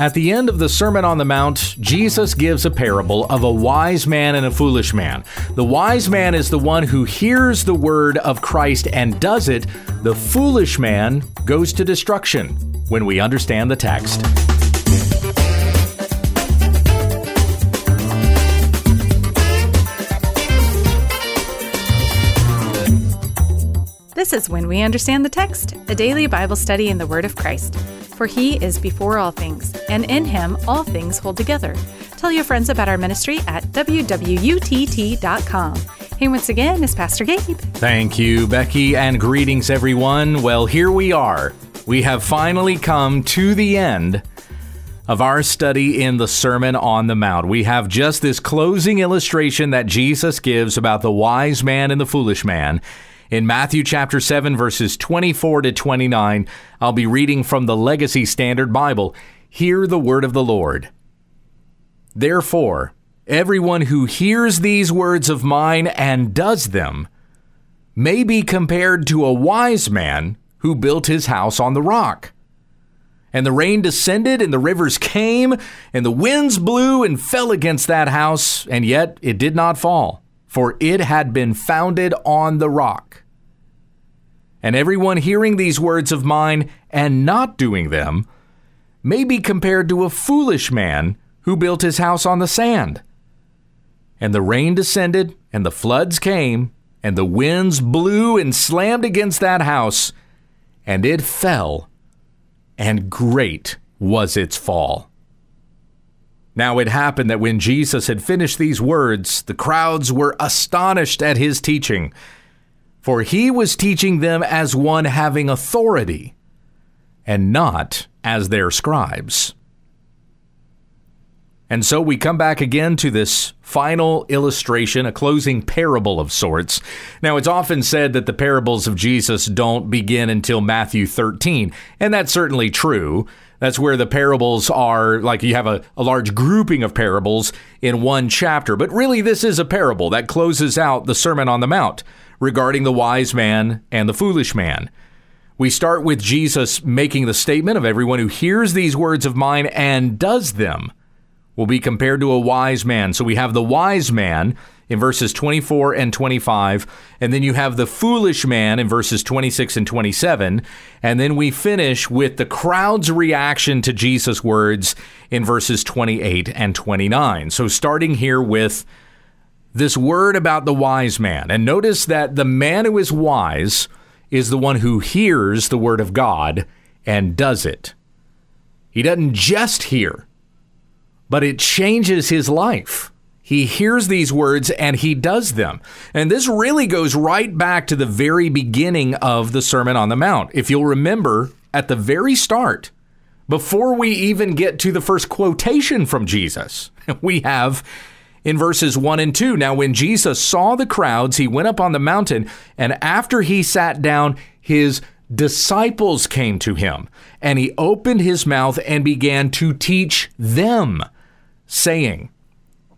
At the end of the Sermon on the Mount, Jesus gives a parable of a wise man and a foolish man. The wise man is the one who hears the word of Christ and does it. The foolish man goes to destruction when we understand the text. This is When We Understand the Text, a daily Bible study in the Word of Christ. For he is before all things, and in him all things hold together. Tell your friends about our ministry at wwutt.com. Hey, once again, it's Pastor Gabe. Thank you, Becky, and greetings, everyone. Well, here we are. We have finally come to the end of our study in the Sermon on the Mount. We have just this closing illustration that Jesus gives about the wise man and the foolish man in Matthew chapter 7, verses 24 to 29. I'll be reading from the Legacy Standard Bible. Hear the word of the Lord. Therefore, everyone who hears these words of mine and does them may be compared to a wise man who built his house on the rock. And the rain descended, and the rivers came, and the winds blew and fell against that house, and yet it did not fall, for it had been founded on the rock. And everyone hearing these words of mine and not doing them may be compared to a foolish man who built his house on the sand. And the rain descended, and the floods came, and the winds blew and slammed against that house, and it fell, and great was its fall. Now it happened that when Jesus had finished these words, the crowds were astonished at his teaching for he was teaching them as one having authority, and not as their scribes. And so we come back again to this final illustration, a closing parable of sorts. Now, it's often said that the parables of Jesus don't begin until Matthew 13, and that's certainly true. That's where the parables are, like you have a, a large grouping of parables in one chapter. But really, this is a parable that closes out the Sermon on the Mount regarding the wise man and the foolish man. We start with Jesus making the statement of everyone who hears these words of mine and does them will be compared to a wise man. So we have the wise man in verses 24 and 25, and then you have the foolish man in verses 26 and 27, and then we finish with the crowd's reaction to Jesus' words in verses 28 and 29. So starting here with this word about the wise man. And notice that the man who is wise is the one who hears the word of God and does it. He doesn't just hear, but it changes his life. He hears these words and he does them. And this really goes right back to the very beginning of the Sermon on the Mount. If you'll remember, at the very start, before we even get to the first quotation from Jesus, we have in verses 1 and 2. Now, when Jesus saw the crowds, he went up on the mountain, and after he sat down, his disciples came to him, and he opened his mouth and began to teach them, saying,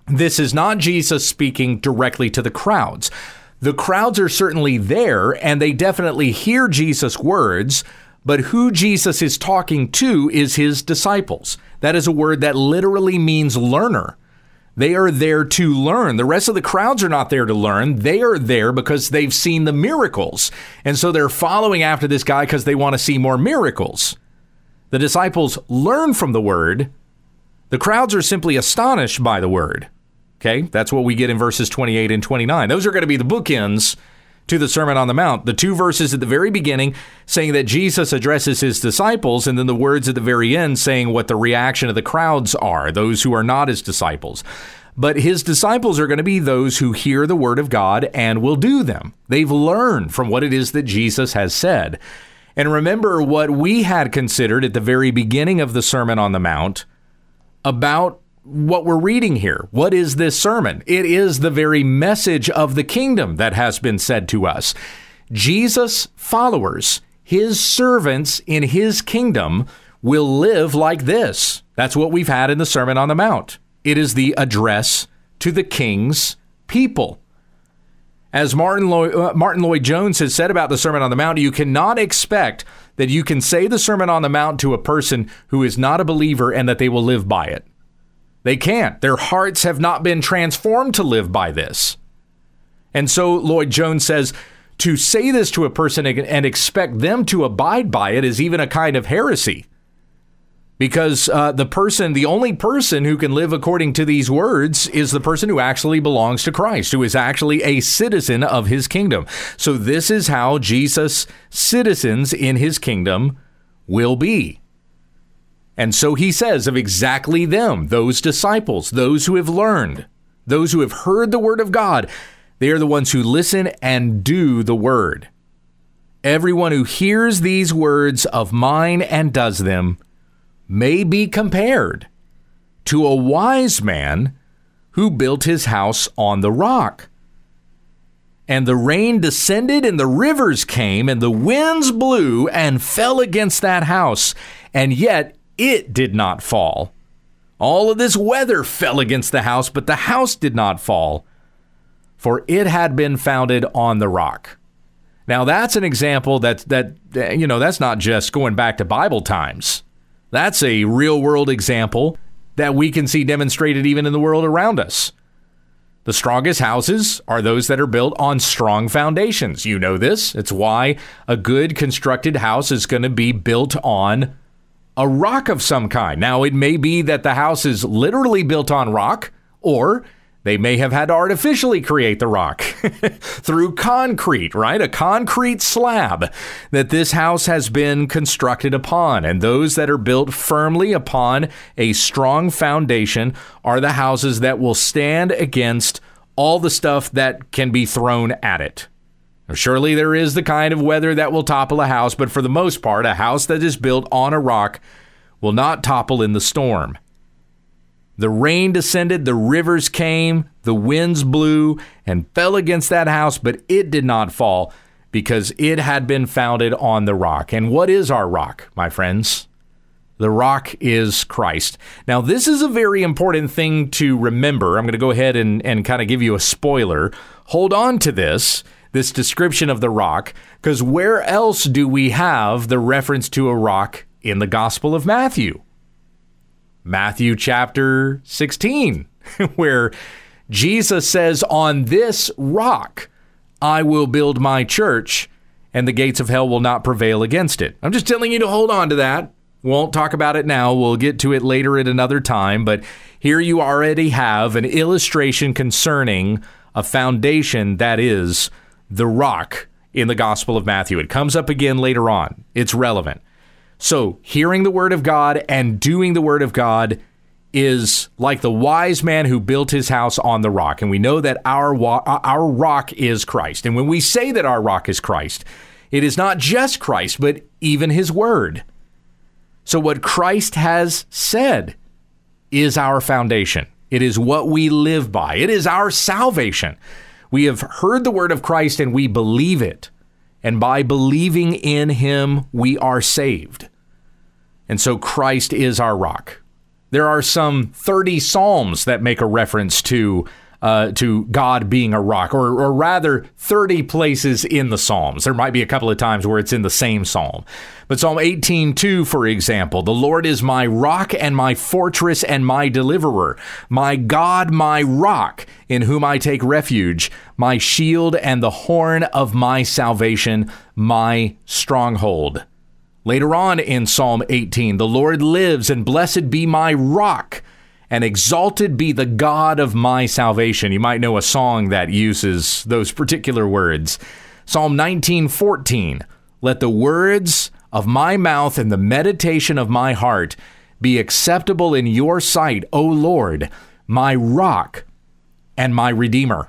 This is not Jesus speaking directly to the crowds. The crowds are certainly there, and they definitely hear Jesus' words. But who Jesus is talking to is his disciples. That is a word that literally means learner. They are there to learn. The rest of the crowds are not there to learn. They are there because they've seen the miracles. And so they're following after this guy because they want to see more miracles. The disciples learn from the word. The crowds are simply astonished by the word. Okay, that's what we get in verses 28 and 29. Those are going to be the bookends to the Sermon on the Mount. The two verses at the very beginning saying that Jesus addresses his disciples, and then the words at the very end saying what the reaction of the crowds are, those who are not his disciples. But his disciples are going to be those who hear the word of God and will do them. They've learned from what it is that Jesus has said. And remember what we had considered at the very beginning of the Sermon on the Mount about what we're reading here. What is this sermon? It is the very message of the kingdom that has been said to us. Jesus' followers, his servants in his kingdom, will live like this. That's what we've had in the Sermon on the Mount. It is the address to the king's people. As Martin, uh, Martyn Lloyd Jones has said about the Sermon on the Mount, you cannot expect that you can say the Sermon on the Mount to a person who is not a believer and that they will live by it. They can't. Their hearts have not been transformed to live by this. And so Lloyd Jones says to say this to a person and expect them to abide by it is even a kind of heresy. Because uh, the person, the only person who can live according to these words is the person who actually belongs to Christ, who is actually a citizen of his kingdom. So, this is how Jesus' citizens in his kingdom will be. And so he says of exactly them, those disciples, those who have learned, those who have heard the word of God, they are the ones who listen and do the word. Everyone who hears these words of mine and does them may be compared to a wise man who built his house on the rock. And the rain descended, and the rivers came, and the winds blew and fell against that house, and yet it did not fall. All of this weather fell against the house, but the house did not fall, for it had been founded on the rock. Now that's an example that that you know that's not just going back to Bible times. That's a real world example that we can see demonstrated even in the world around us. The strongest houses are those that are built on strong foundations. You know this. It's why a good constructed house is going to be built on a rock of some kind. Now, it may be that the house is literally built on rock, or they may have had to artificially create the rock through concrete, right? A concrete slab that this house has been constructed upon. And those that are built firmly upon a strong foundation are the houses that will stand against all the stuff that can be thrown at it. Surely there is the kind of weather that will topple a house, but for the most part, a house that is built on a rock will not topple in the storm. The rain descended, the rivers came, the winds blew and fell against that house, but it did not fall because it had been founded on the rock. And what is our rock, my friends? The rock is Christ. Now, this is a very important thing to remember. I'm going to go ahead and, and kind of give you a spoiler. Hold on to this this description of the rock, because where else do we have the reference to a rock in the Gospel of Matthew? Matthew chapter 16, where Jesus says, On this rock I will build my church, and the gates of hell will not prevail against it. I'm just telling you to hold on to that. Won't talk about it now. We'll get to it later at another time. But here you already have an illustration concerning a foundation that is the rock in the Gospel of Matthew. It comes up again later on. It's relevant. So, hearing the Word of God and doing the Word of God is like the wise man who built his house on the rock. And we know that our, our rock is Christ. And when we say that our rock is Christ, it is not just Christ, but even his Word. So, what Christ has said is our foundation. It is what we live by. It is our salvation. We have heard the word of Christ and we believe it. And by believing in him, we are saved. And so Christ is our rock. There are some 30 Psalms that make a reference to uh, to God being a rock, or, or rather, 30 places in the Psalms. There might be a couple of times where it's in the same Psalm. But Psalm 18:2, for example, the Lord is my rock and my fortress and my deliverer, my God, my rock, in whom I take refuge, my shield and the horn of my salvation, my stronghold. Later on in Psalm 18, the Lord lives, and blessed be my rock and exalted be the God of my salvation. You might know a song that uses those particular words. Psalm 19:14. Let the words of my mouth and the meditation of my heart be acceptable in your sight, O Lord, my rock and my redeemer.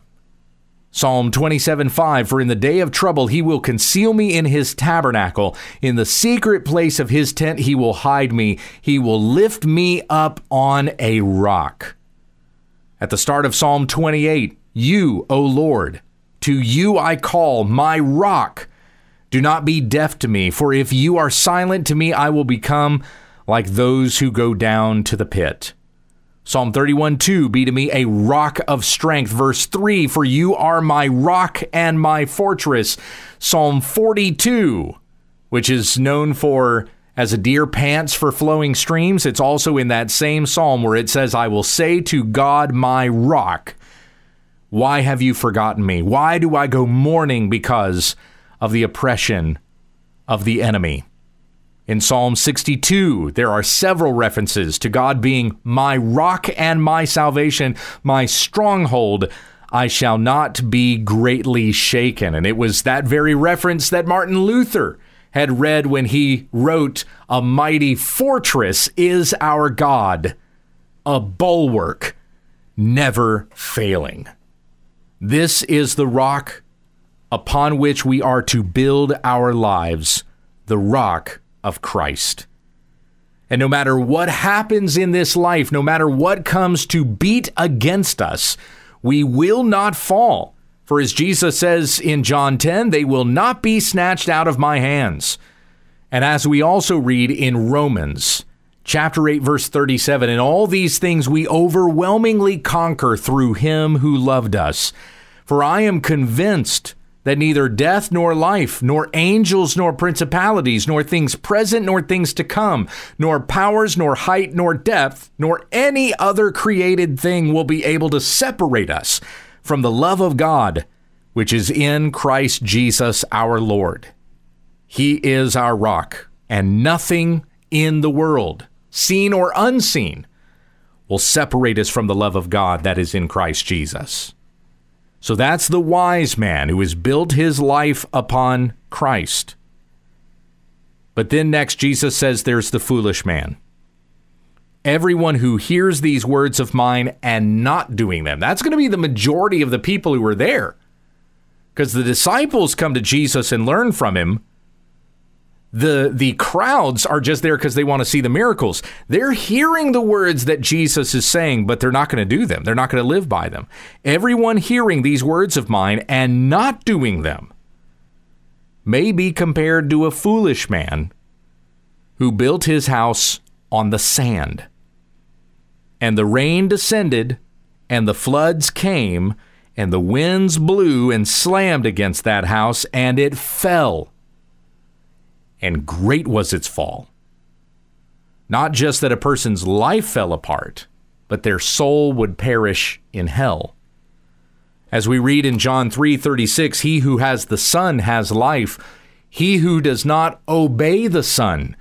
Psalm 27 5 For in the day of trouble he will conceal me in his tabernacle. In the secret place of his tent he will hide me. He will lift me up on a rock. At the start of Psalm 28, You, O Lord, to you I call, my rock. Do not be deaf to me, for if you are silent to me, I will become like those who go down to the pit. Psalm 31 2 Be to me a rock of strength. Verse 3 For you are my rock and my fortress. Psalm 42 which is known for as a deer pants for flowing streams. It's also in that same psalm where it says, I will say to God, my rock, why have you forgotten me? Why do I go mourning because of the oppression of the enemy? In Psalm 62, there are several references to God being my rock and my salvation, my stronghold. I shall not be greatly shaken. And it was that very reference that Martin Luther had read when he wrote, A mighty fortress is our God, a bulwark never failing. This is the rock upon which we are to build our lives, the rock of Christ. And no matter what happens in this life, no matter what comes to beat against us, we will not fall. For as Jesus says in John 10, they will not be snatched out of my hands. And as we also read in Romans chapter 8 verse 37, in all these things we overwhelmingly conquer through him who loved us. For I am convinced that neither death nor life, nor angels nor principalities, nor things present nor things to come, nor powers nor height nor depth, nor any other created thing will be able to separate us from the love of God, which is in Christ Jesus our Lord. He is our rock, and nothing in the world, seen or unseen, will separate us from the love of God that is in Christ Jesus. So that's the wise man who has built his life upon Christ. But then next, Jesus says there's the foolish man. Everyone who hears these words of mine and not doing them. That's going to be the majority of the people who are there. Because the disciples come to Jesus and learn from him, the the crowds are just there because they want to see the miracles. They're hearing the words that Jesus is saying, but they're not going to do them. They're not going to live by them. Everyone hearing these words of mine and not doing them may be compared to a foolish man who built his house on the sand. And the rain descended, and the floods came, and the winds blew and slammed against that house, and it fell and great was its fall. Not just that a person's life fell apart, but their soul would perish in hell. As we read in John 3:36, he who has the Son has life. He who does not obey the Son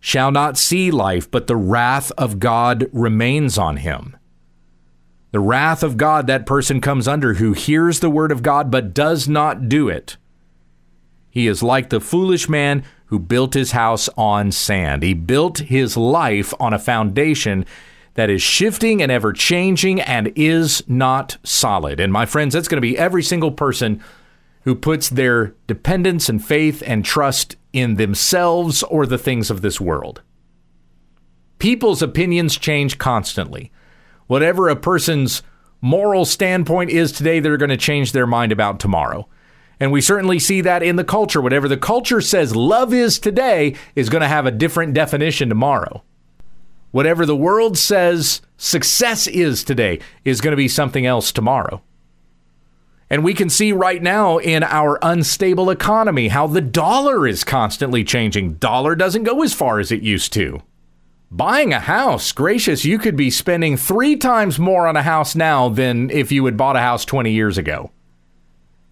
shall not see life, but the wrath of God remains on him. The wrath of God that person comes under who hears the word of God but does not do it. He is like the foolish man who built his house on sand. He built his life on a foundation that is shifting and ever changing and is not solid. And my friends, that's going to be every single person who puts their dependence and faith and trust in themselves or the things of this world. People's opinions change constantly. Whatever a person's moral standpoint is today, they're going to change their mind about tomorrow. And we certainly see that in the culture. Whatever the culture says love is today is going to have a different definition tomorrow. Whatever the world says success is today is going to be something else tomorrow. And we can see right now in our unstable economy how the dollar is constantly changing. Dollar doesn't go as far as it used to. Buying a house, gracious, you could be spending three times more on a house now than if you had bought a house 20 years ago.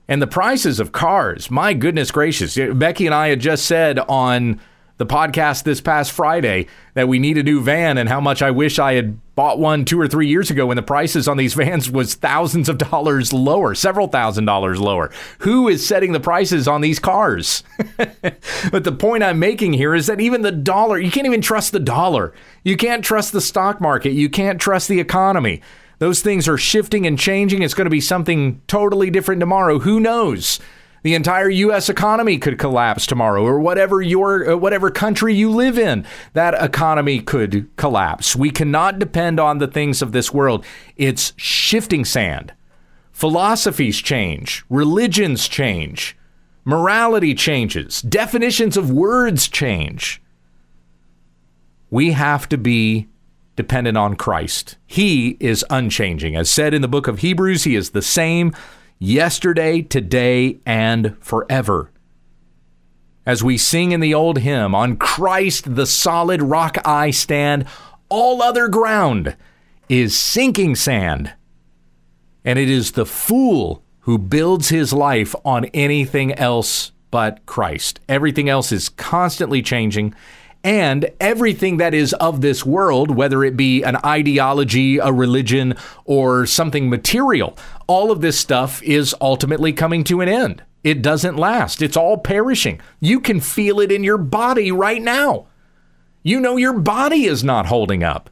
And the prices of cars, my goodness gracious. Becky and I had just said on the podcast this past Friday that we need a new van and how much I wish I had bought one two or three years ago when the prices on these vans was thousands of dollars lower, several thousand dollars lower. Who is setting the prices on these cars? but the point I'm making here is that even the dollar, you can't even trust the dollar. You can't trust the stock market. You can't trust the economy. Those things are shifting and changing. It's going to be something totally different tomorrow. Who knows? The entire U.S. economy could collapse tomorrow, or whatever your uh, whatever country you live in, that economy could collapse. We cannot depend on the things of this world. It's shifting sand. Philosophies change, religions change, morality changes, definitions of words change. We have to be dependent on Christ. He is unchanging. As said in the book of Hebrews, He is the same yesterday, today, and forever. as we sing in the old hymn, On Christ the solid rock I stand, all other ground is sinking sand. And it is the fool who builds his life on anything else but Christ. Everything else is constantly changing. And everything that is of this world, whether it be an ideology, a religion, or something material, all of this stuff is ultimately coming to an end. It doesn't last. It's all perishing. You can feel it in your body right now. You know your body is not holding up.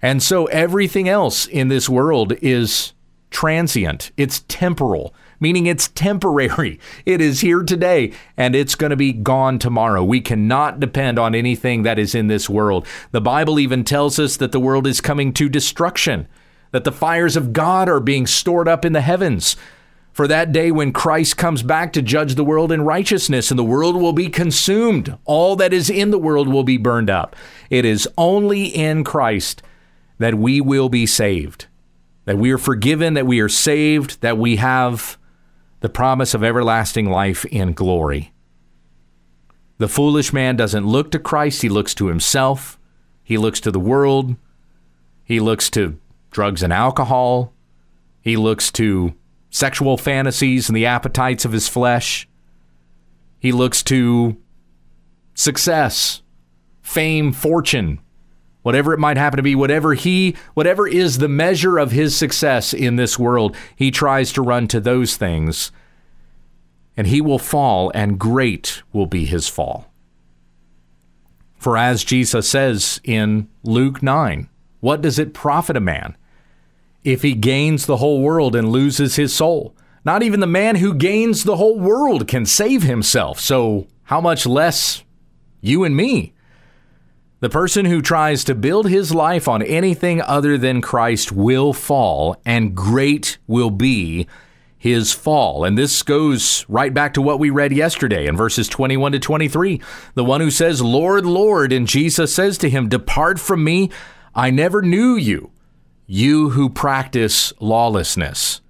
And so everything else in this world is transient, it's temporal, meaning it's temporary. It is here today and it's going to be gone tomorrow. We cannot depend on anything that is in this world. The Bible even tells us that the world is coming to destruction, that the fires of God are being stored up in the heavens for that day when Christ comes back to judge the world in righteousness, and the world will be consumed. All that is in the world will be burned up. It is only in Christ that we will be saved, that we are forgiven, that we are saved, that we have the promise of everlasting life in glory. The foolish man doesn't look to Christ, he looks to himself, he looks to the world, he looks to drugs and alcohol, he looks to sexual fantasies and the appetites of his flesh. He looks to success, fame, fortune, whatever it might happen to be, whatever he whatever is the measure of his success in this world, he tries to run to those things. And he will fall and great will be his fall. For as Jesus says in Luke 9, what does it profit a man if he gains the whole world and loses his soul. Not even the man who gains the whole world can save himself. So, how much less you and me? The person who tries to build his life on anything other than Christ will fall, and great will be his fall. And this goes right back to what we read yesterday in verses 21 to 23. The one who says, Lord, Lord, and Jesus says to him, Depart from me, I never knew you you who practice lawlessness.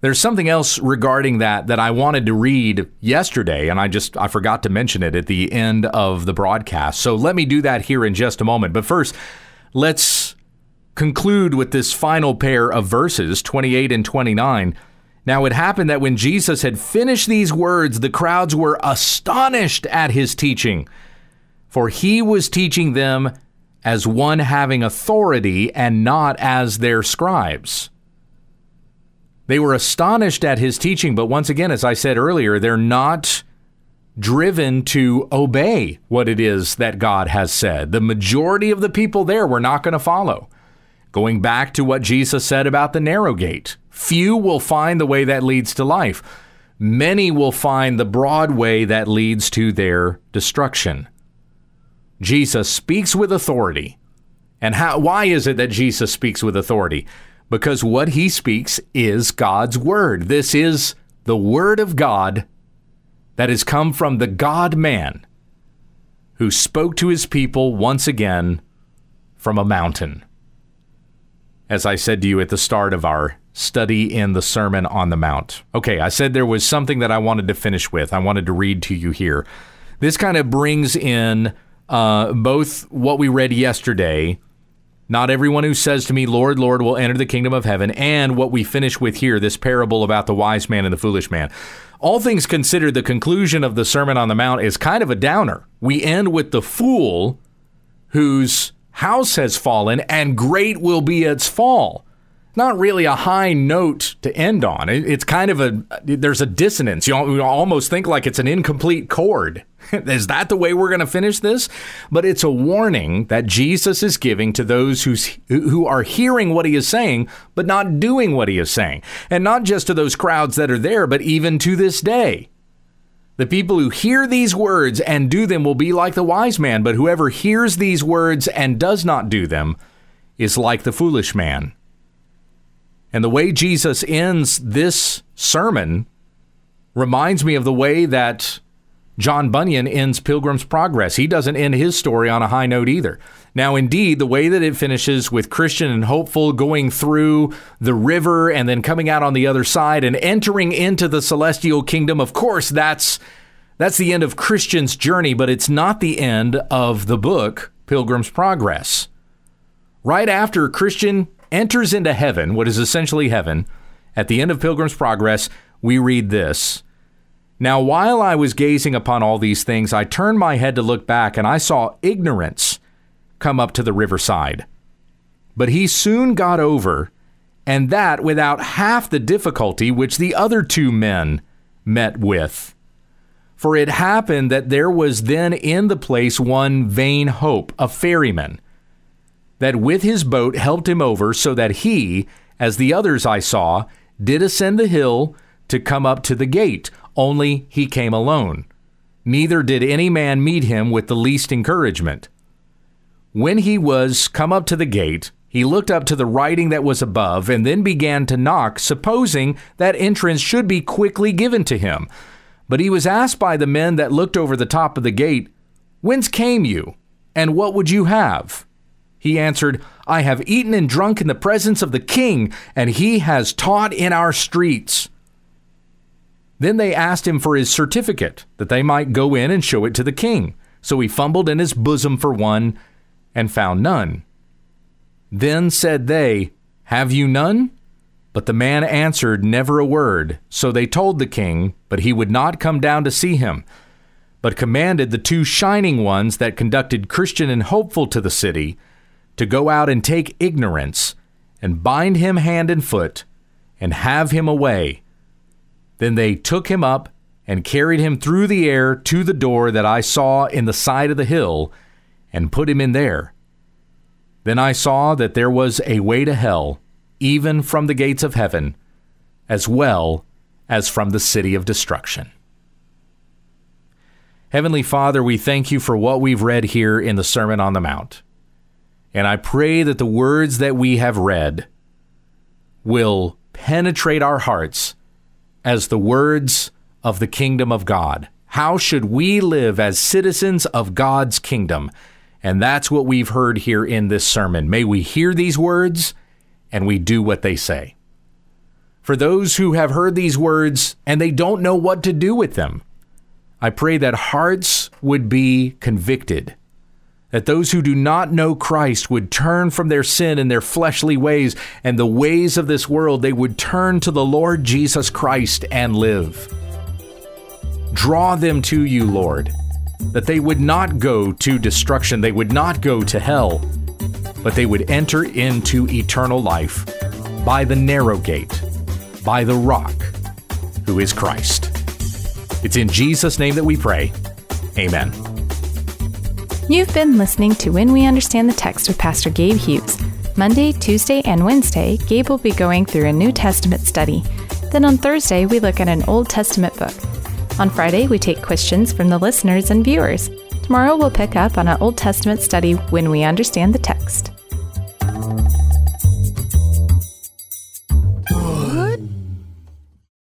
There's something else regarding that that I wanted to read yesterday, and I just I forgot to mention it at the end of the broadcast. So let me do that here in just a moment. But first, let's conclude with this final pair of verses, 28 and 29. Now it happened that when Jesus had finished these words, the crowds were astonished at his teaching, for he was teaching them as one having authority and not as their scribes. They were astonished at his teaching, but once again, as I said earlier, they're not driven to obey what it is that God has said. The majority of the people there were not going to follow. Going back to what Jesus said about the narrow gate, few will find the way that leads to life. Many will find the broad way that leads to their destruction. Jesus speaks with authority. And how, why is it that Jesus speaks with authority? Because what he speaks is God's word. This is the word of God that has come from the God man who spoke to his people once again from a mountain. As I said to you at the start of our study in the Sermon on the Mount. Okay, I said there was something that I wanted to finish with. I wanted to read to you here. This kind of brings in uh, both what we read yesterday, not everyone who says to me, Lord, Lord, will enter the kingdom of heaven, and what we finish with here, this parable about the wise man and the foolish man. All things considered, the conclusion of the Sermon on the Mount is kind of a downer. We end with the fool whose house has fallen, and great will be its fall not really a high note to end on. It's kind of a there's a dissonance. You almost think like it's an incomplete chord. is that the way we're going to finish this? But it's a warning that Jesus is giving to those who's, who are hearing what he is saying, but not doing what he is saying. And not just to those crowds that are there, but even to this day. The people who hear these words and do them will be like the wise man, but whoever hears these words and does not do them is like the foolish man. And the way Jesus ends this sermon reminds me of the way that John Bunyan ends Pilgrim's Progress. He doesn't end his story on a high note either. Now, indeed, the way that it finishes with Christian and hopeful going through the river and then coming out on the other side and entering into the celestial kingdom, of course, that's That's the end of Christian's journey, but it's not the end of the book, Pilgrim's Progress. Right after Christian enters into heaven, what is essentially heaven, at the end of Pilgrim's Progress, we read this. Now, while I was gazing upon all these things, I turned my head to look back, and I saw ignorance come up to the riverside. But he soon got over, and that without half the difficulty which the other two men met with. For it happened that there was then in the place one vain hope, a ferryman, that with his boat helped him over, so that he, as the others I saw, did ascend the hill to come up to the gate, only he came alone. Neither did any man meet him with the least encouragement. When he was come up to the gate, he looked up to the writing that was above, and then began to knock, supposing that entrance should be quickly given to him. But he was asked by the men that looked over the top of the gate, Whence came you, and what would you have? He answered, I have eaten and drunk in the presence of the king, and he has taught in our streets. Then they asked him for his certificate, that they might go in and show it to the king. So he fumbled in his bosom for one, and found none. Then said they, Have you none? But the man answered never a word. So they told the king, but he would not come down to see him, but commanded the two shining ones that conducted Christian and Hopeful to the city to go out and take ignorance, and bind him hand and foot, and have him away. Then they took him up and carried him through the air to the door that I saw in the side of the hill, and put him in there. Then I saw that there was a way to hell even from the gates of heaven, as well as from the city of destruction. Heavenly Father, we thank you for what we've read here in the Sermon on the Mount. And I pray that the words that we have read will penetrate our hearts as the words of the kingdom of God. How should we live as citizens of God's kingdom? And that's what we've heard here in this sermon. May we hear these words and we do what they say. For those who have heard these words and they don't know what to do with them, I pray that hearts would be convicted, that those who do not know Christ would turn from their sin and their fleshly ways and the ways of this world, they would turn to the Lord Jesus Christ and live. Draw them to you, Lord, that they would not go to destruction, they would not go to hell but they would enter into eternal life by the narrow gate, by the rock, who is Christ. It's in Jesus' name that we pray. Amen. You've been listening to When We Understand the Text with Pastor Gabe Hughes. Monday, Tuesday, and Wednesday, Gabe will be going through a New Testament study. Then on Thursday, we look at an Old Testament book. On Friday, we take questions from the listeners and viewers. Tomorrow we'll pick up on an Old Testament study when we understand the text.